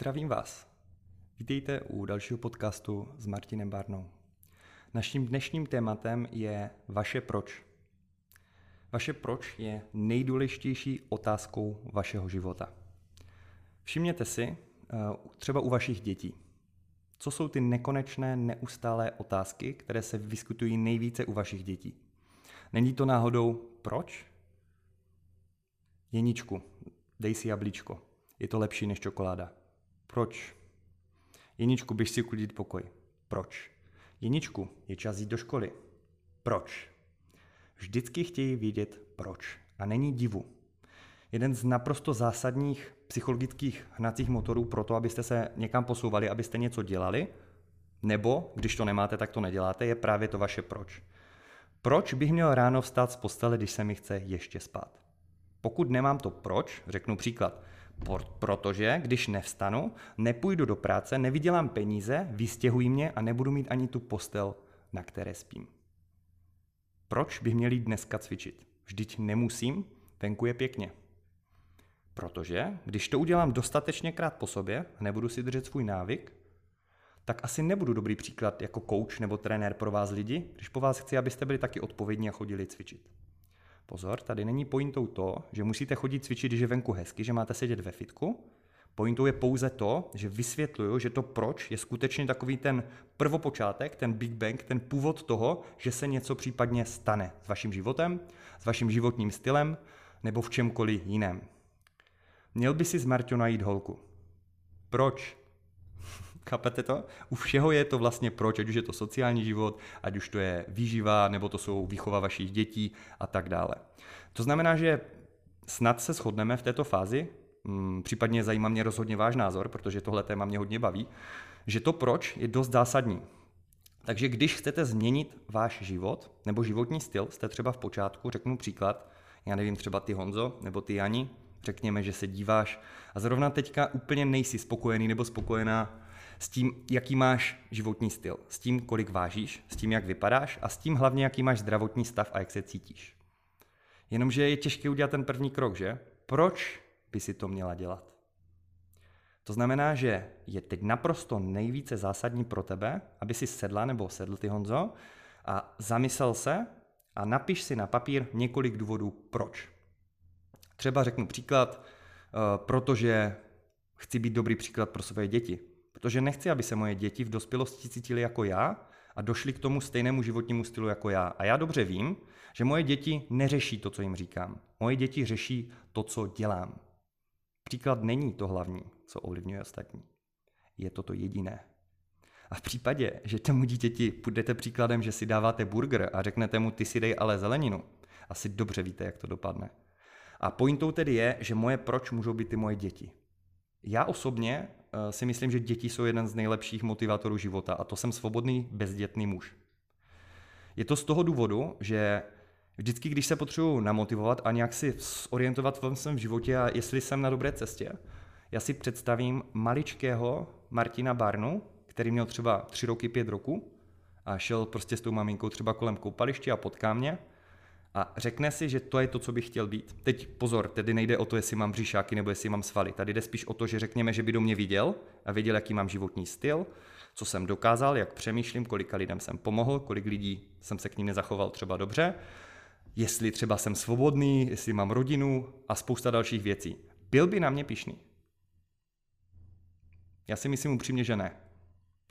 Zdravím vás. Vítejte u dalšího podcastu s Martinem Barnou. Naším dnešním tématem je vaše proč. Vaše proč je nejdůležitější otázkou vašeho života. Všimněte si, eh, třeba u vašich dětí, co jsou ty nekonečné, neustálé otázky, které se vyskytují nejvíce u vašich dětí. Není to náhodou proč? Jeničku, dej si jablíčko. Je to lepší než čokoláda. Proč? Jeničku, běž si uklidit pokoj. Proč? Jeničku, je čas jít do školy. Proč? Vždycky chtějí vědět proč. A není divu. Jeden z naprosto zásadních psychologických hnacích motorů pro to, abyste se někam posouvali, abyste něco dělali, nebo když to nemáte, tak to neděláte, je právě to vaše proč. Proč bych měl ráno vstát z postele, když se mi chce ještě spát? Pokud nemám to proč, řeknu příklad, protože když nevstanu, nepůjdu do práce, nevydělám peníze, vystěhují mě a nebudu mít ani tu postel, na které spím. Proč bych měl jít dneska cvičit? Vždyť nemusím, venku je pěkně. Protože když to udělám dostatečně krát po sobě a nebudu si držet svůj návyk, tak asi nebudu dobrý příklad jako coach nebo trenér pro vás lidi, když po vás chci, abyste byli taky odpovědní a chodili cvičit. Pozor, tady není pointou to, že musíte chodit cvičit, když je venku hezky, že máte sedět ve fitku. Pointou je pouze to, že vysvětluju, že to proč je skutečně takový ten prvopočátek, ten Big Bang, ten původ toho, že se něco případně stane s vaším životem, s vaším životním stylem nebo v čemkoliv jiném. Měl by si s Marťou najít holku. Proč? Chápete to? U všeho je to vlastně proč, ať už je to sociální život, ať už to je výživa, nebo to jsou výchova vašich dětí a tak dále. To znamená, že snad se shodneme v této fázi, hmm, případně zajímá mě rozhodně váš názor, protože tohle téma mě hodně baví, že to proč je dost zásadní. Takže když chcete změnit váš život nebo životní styl, jste třeba v počátku, řeknu příklad, já nevím, třeba ty Honzo nebo ty Jani, řekněme, že se díváš a zrovna teďka úplně nejsi spokojený nebo spokojená s tím, jaký máš životní styl, s tím, kolik vážíš, s tím, jak vypadáš a s tím hlavně, jaký máš zdravotní stav a jak se cítíš. Jenomže je těžké udělat ten první krok, že? Proč by si to měla dělat? To znamená, že je teď naprosto nejvíce zásadní pro tebe, aby si sedla nebo sedl ty Honzo a zamyslel se a napiš si na papír několik důvodů proč. Třeba řeknu příklad, eh, protože chci být dobrý příklad pro své děti. Protože nechci, aby se moje děti v dospělosti cítily jako já a došly k tomu stejnému životnímu stylu jako já. A já dobře vím, že moje děti neřeší to, co jim říkám. Moje děti řeší to, co dělám. Příklad není to hlavní, co ovlivňuje ostatní. Je to to jediné. A v případě, že tomu dítěti půjdete příkladem, že si dáváte burger a řeknete mu, ty si dej ale zeleninu, asi dobře víte, jak to dopadne. A pointou tedy je, že moje proč můžou být ty moje děti. Já osobně uh, si myslím, že děti jsou jeden z nejlepších motivátorů života a to jsem svobodný, bezdětný muž. Je to z toho důvodu, že vždycky, když se potřebuji namotivovat a nějak si zorientovat v svém životě a jestli jsem na dobré cestě, já si představím maličkého Martina Barnu, který měl třeba tři roky, pět roku a šel prostě s tou maminkou třeba kolem koupaliště a potká mě a řekne si, že to je to, co bych chtěl být. Teď pozor, tedy nejde o to, jestli mám břišáky nebo jestli mám svaly. Tady jde spíš o to, že řekněme, že by do mě viděl a věděl, jaký mám životní styl, co jsem dokázal, jak přemýšlím, kolika lidem jsem pomohl, kolik lidí jsem se k ním nezachoval třeba dobře, jestli třeba jsem svobodný, jestli mám rodinu a spousta dalších věcí. Byl by na mě pišný? Já si myslím upřímně, že ne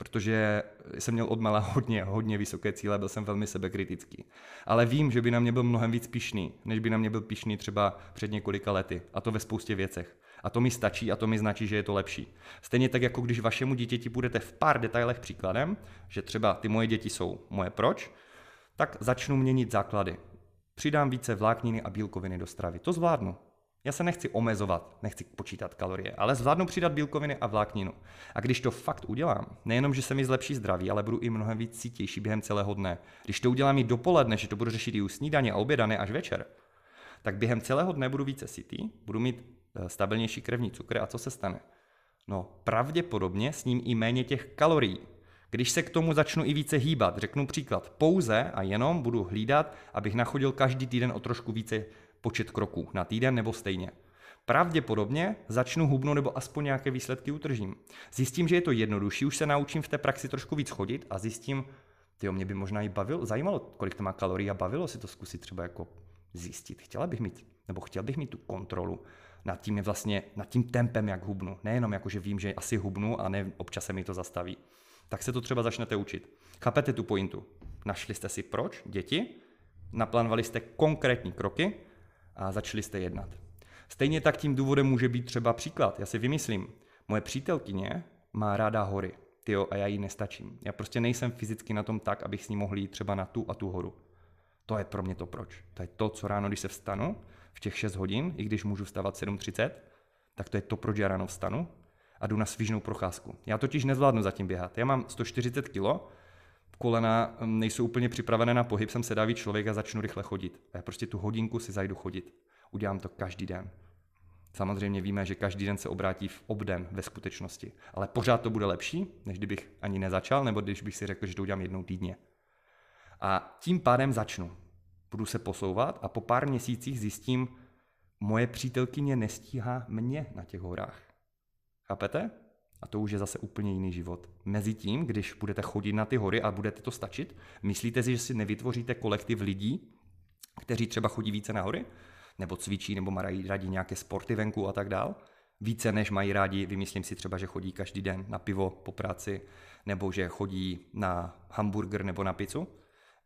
protože jsem měl odmala hodně, hodně vysoké cíle, byl jsem velmi sebekritický. Ale vím, že by na mě byl mnohem víc pišný, než by na mě byl pišný třeba před několika lety. A to ve spoustě věcech. A to mi stačí a to mi značí, že je to lepší. Stejně tak, jako když vašemu dítěti budete v pár detailech příkladem, že třeba ty moje děti jsou moje proč, tak začnu měnit základy. Přidám více vlákniny a bílkoviny do stravy. To zvládnu. Já se nechci omezovat, nechci počítat kalorie, ale zvládnu přidat bílkoviny a vlákninu. A když to fakt udělám, nejenom, že se mi zlepší zdraví, ale budu i mnohem víc cítější během celého dne. Když to udělám i dopoledne, že to budu řešit i u snídaně a obědané až večer, tak během celého dne budu více sytý, budu mít eh, stabilnější krevní cukr a co se stane? No, pravděpodobně s ním i méně těch kalorií. Když se k tomu začnu i více hýbat, řeknu příklad, pouze a jenom budu hlídat, abych nachodil každý týden o trošku více počet kroků na týden nebo stejně. Pravděpodobně začnu hubnout nebo aspoň nějaké výsledky utržím. Zjistím, že je to jednodušší, už se naučím v té praxi trošku víc chodit a zjistím, ty mě by možná i bavilo, zajímalo, kolik to má kalorií a bavilo si to zkusit třeba jako zjistit. Chtěla bych mít, nebo chtěl bych mít tu kontrolu nad tím, je vlastně, nad tím tempem, jak hubnu. Nejenom jako, že vím, že asi hubnu a ne občas se mi to zastaví. Tak se to třeba začnete učit. Chápete tu pointu? Našli jste si proč, děti, naplánovali jste konkrétní kroky a začali jste jednat. Stejně tak tím důvodem může být třeba příklad. Já si vymyslím, moje přítelkyně má ráda hory, tyjo, a já jí nestačím. Já prostě nejsem fyzicky na tom tak, abych s ní mohl jít třeba na tu a tu horu. To je pro mě to proč. To je to, co ráno, když se vstanu, v těch 6 hodin, i když můžu vstávat 7.30, tak to je to, proč já ráno vstanu a jdu na svížnou procházku. Já totiž nezvládnu zatím běhat. Já mám 140 kg, kolena hm, nejsou úplně připravené na pohyb, jsem sedavý člověk a začnu rychle chodit. A já prostě tu hodinku si zajdu chodit. Udělám to každý den. Samozřejmě víme, že každý den se obrátí v obden ve skutečnosti, ale pořád to bude lepší, než kdybych ani nezačal, nebo když bych si řekl, že to udělám jednou týdně. A tím pádem začnu. Budu se posouvat a po pár měsících zjistím, moje přítelkyně nestíhá mě na těch horách. Chápete? A to už je zase úplně jiný život. Mezi tím, když budete chodit na ty hory a budete to stačit, myslíte si, že si nevytvoříte kolektiv lidí, kteří třeba chodí více na hory? Nebo cvičí, nebo mají rádi nějaké sporty venku a tak dál? Více než mají rádi, vymyslím si třeba, že chodí každý den na pivo po práci, nebo že chodí na hamburger nebo na pizzu.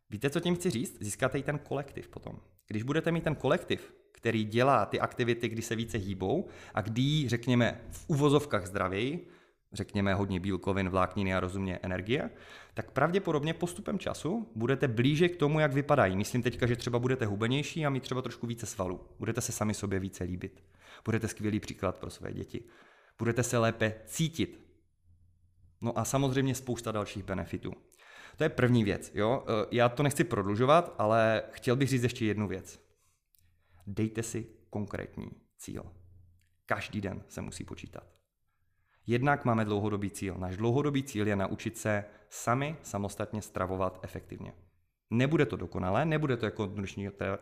Víte, co tím chci říct? Získáte i ten kolektiv potom. Když budete mít ten kolektiv, který dělá ty aktivity, kdy se více hýbou a kdy, řekněme, v uvozovkách zdravěji, řekněme hodně bílkovin, vlákniny a rozumně energie, tak pravděpodobně postupem času budete blíže k tomu, jak vypadají. Myslím teďka, že třeba budete hubenější a mít třeba trošku více svalů. Budete se sami sobě více líbit. Budete skvělý příklad pro své děti. Budete se lépe cítit. No a samozřejmě spousta dalších benefitů. To je první věc. Jo? E, já to nechci prodlužovat, ale chtěl bych říct ještě jednu věc. Dejte si konkrétní cíl. Každý den se musí počítat. Jednak máme dlouhodobý cíl. Náš dlouhodobý cíl je naučit se sami samostatně stravovat efektivně. Nebude to dokonalé, nebude to jako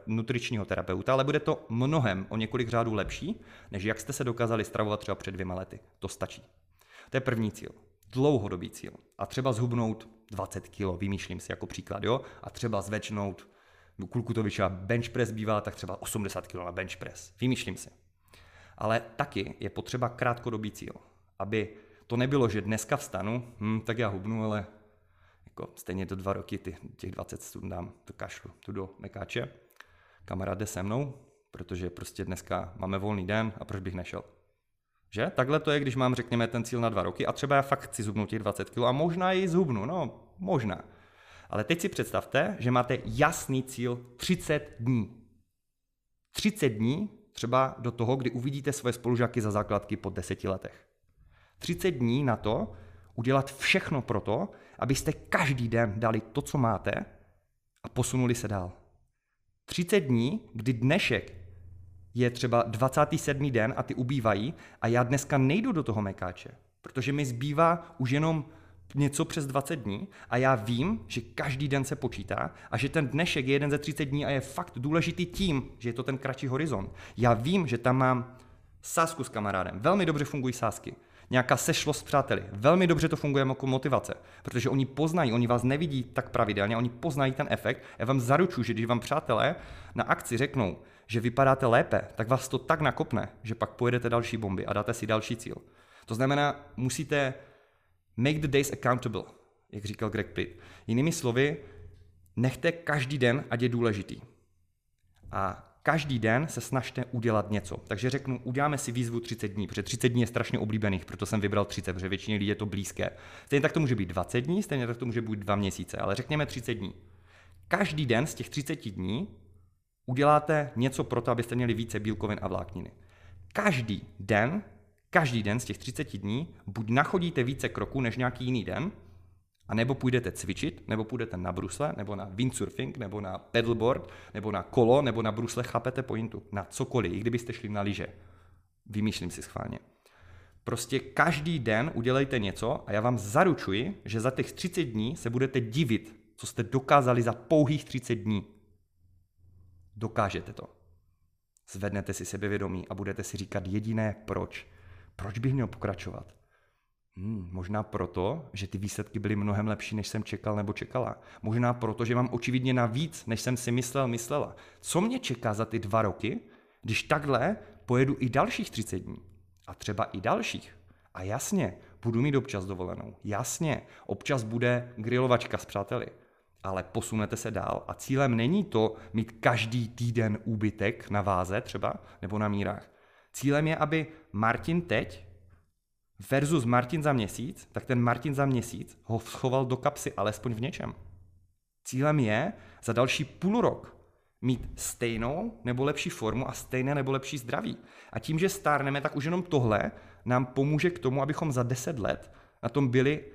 nutričního terapeuta, ale bude to mnohem o několik řádů lepší, než jak jste se dokázali stravovat třeba před dvěma lety. To stačí. To je první cíl. Dlouhodobý cíl. A třeba zhubnout 20 kg, vymýšlím si jako příklad, jo? A třeba zvečnout, kluku to vyšla bench press bývá, tak třeba 80 kg na bench press. Vymýšlím si. Ale taky je potřeba krátkodobý cíl aby to nebylo, že dneska vstanu, hm, tak já hubnu, ale jako stejně do dva roky ty, těch 20 stun dám, to kašlu, tu do mekáče. Kamarád jde se mnou, protože prostě dneska máme volný den a proč bych nešel. Že? Takhle to je, když mám, řekněme, ten cíl na dva roky a třeba já fakt chci zhubnout těch 20 kg a možná i zhubnu, no, možná. Ale teď si představte, že máte jasný cíl 30 dní. 30 dní třeba do toho, kdy uvidíte svoje spolužáky za základky po 10 letech. 30 dní na to udělat všechno pro to, abyste každý den dali to, co máte a posunuli se dál. 30 dní, kdy dnešek je třeba 27. den a ty ubývají a já dneska nejdu do toho mekáče, protože mi zbývá už jenom něco přes 20 dní a já vím, že každý den se počítá a že ten dnešek je jeden ze 30 dní a je fakt důležitý tím, že je to ten kratší horizont. Já vím, že tam mám sásku s kamarádem. Velmi dobře fungují sásky nějaká sešlost s přáteli. Velmi dobře to funguje jako motivace, protože oni poznají, oni vás nevidí tak pravidelně, oni poznají ten efekt. Já vám zaručuji, že když vám přátelé na akci řeknou, že vypadáte lépe, tak vás to tak nakopne, že pak pojedete další bomby a dáte si další cíl. To znamená, musíte make the days accountable, jak říkal Greg Pitt. Jinými slovy, nechte každý den, ať je důležitý. A každý den se snažte udělat něco. Takže řeknu, uděláme si výzvu 30 dní, protože 30 dní je strašně oblíbených, proto jsem vybral 30, protože většině lidí je to blízké. Stejně tak to může být 20 dní, stejně tak to může být 2 měsíce, ale řekněme 30 dní. Každý den z těch 30 dní uděláte něco pro to, abyste měli více bílkovin a vlákniny. Každý den, každý den z těch 30 dní buď nachodíte více kroků než nějaký jiný den, a nebo půjdete cvičit, nebo půjdete na brusle, nebo na windsurfing, nebo na pedalboard, nebo na kolo, nebo na brusle, chápete pointu, na cokoliv, i kdybyste šli na lyže. Vymýšlím si schválně. Prostě každý den udělejte něco a já vám zaručuji, že za těch 30 dní se budete divit, co jste dokázali za pouhých 30 dní. Dokážete to. Zvednete si sebevědomí a budete si říkat jediné proč. Proč bych měl pokračovat? Hmm, možná proto, že ty výsledky byly mnohem lepší, než jsem čekal nebo čekala. Možná proto, že mám očividně navíc, než jsem si myslel, myslela. Co mě čeká za ty dva roky, když takhle pojedu i dalších 30 dní? A třeba i dalších. A jasně, budu mít občas dovolenou. Jasně, občas bude grilovačka s přáteli. Ale posunete se dál a cílem není to mít každý týden úbytek na váze třeba nebo na mírách. Cílem je, aby Martin teď versus Martin za měsíc, tak ten Martin za měsíc ho schoval do kapsy alespoň v něčem. Cílem je za další půl rok mít stejnou nebo lepší formu a stejné nebo lepší zdraví. A tím, že stárneme, tak už jenom tohle nám pomůže k tomu, abychom za 10 let na tom byli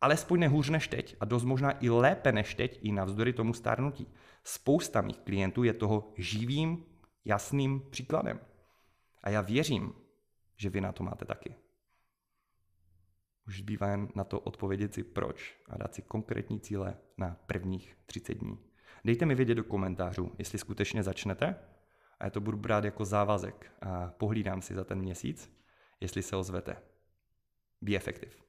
alespoň nehůř než teď a dost možná i lépe než teď i navzdory tomu stárnutí. Spousta mých klientů je toho živým, jasným příkladem. A já věřím, že vy na to máte taky. Už zbývá jen na to odpovědět si proč a dát si konkrétní cíle na prvních 30 dní. Dejte mi vědět do komentářů, jestli skutečně začnete a já to budu brát jako závazek a pohlídám si za ten měsíc, jestli se ozvete. Be effective.